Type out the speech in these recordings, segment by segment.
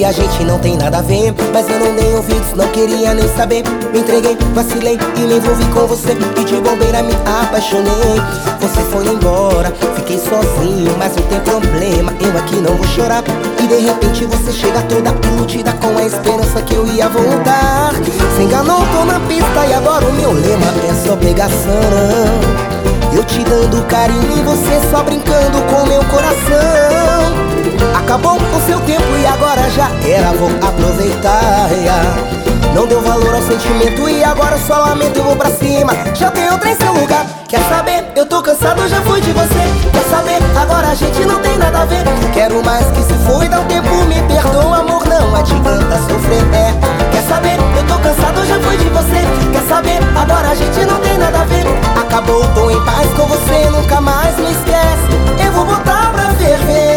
que a gente não tem nada a ver Mas eu não dei ouvidos, não queria nem saber. Me entreguei, vacilei e me envolvi com você. E de bobeira me apaixonei. Você foi embora, fiquei sozinho Mas não tem problema, eu aqui não vou chorar. E de repente você chega toda iludida Com a esperança que eu ia voltar. Se enganou, tô na pista e agora o meu lema É só pegação eu te dando carinho e você só brincando com meu coração. Acabou o seu tempo e agora já era, vou aproveitar Não deu valor ao sentimento e agora só lamento e vou pra cima Já tem outra em seu lugar, quer saber? Eu tô cansado, já fui de você Quer saber? Agora a gente não tem nada a ver Quero mais que se foi, dá um tempo, me perdoa amor, não adianta sofrer é. Quer saber? Eu tô cansado, já fui de você Quer saber? Agora a gente não tem nada a ver Acabou, tô em paz com você, nunca mais me esquece Eu vou botar pra ferver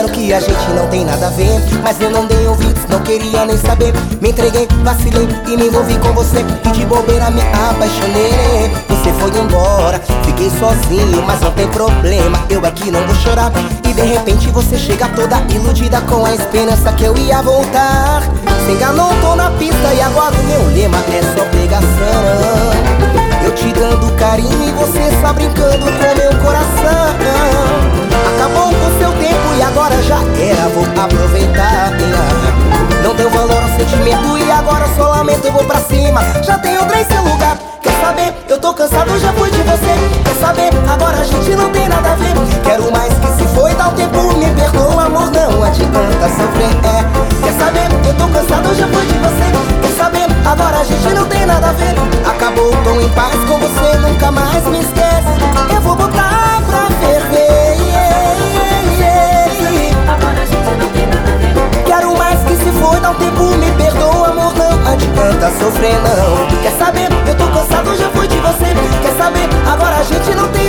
Disseram que a gente não tem nada a ver Mas eu não dei ouvidos, não queria nem saber. Me entreguei, vacilei e me envolvi com você. E de bobeira me apaixonei. Você foi embora, fiquei sozinho Mas não tem problema, eu aqui não vou chorar. E de repente você chega toda iludida Com a esperança que eu ia voltar. Se enganou, tô na pista e agora o meu lema é só pegação. Eu te dando carinho e você só brincando com adianta sofrer, é Quer saber? Eu tô cansado, já fui de você. Quer saber? Agora a gente não tem nada a ver. Acabou, tô em paz com você, nunca mais me esquece. Eu vou botar pra ferver Quero mais que se foi, dá um tempo, me perdoa amor, não. Adianta sofrer não. Quer saber? Eu tô cansado, já fui de você. Quer saber? Agora a gente não tem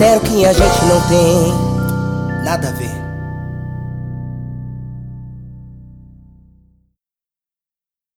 Disseram que a gente não tem nada a ver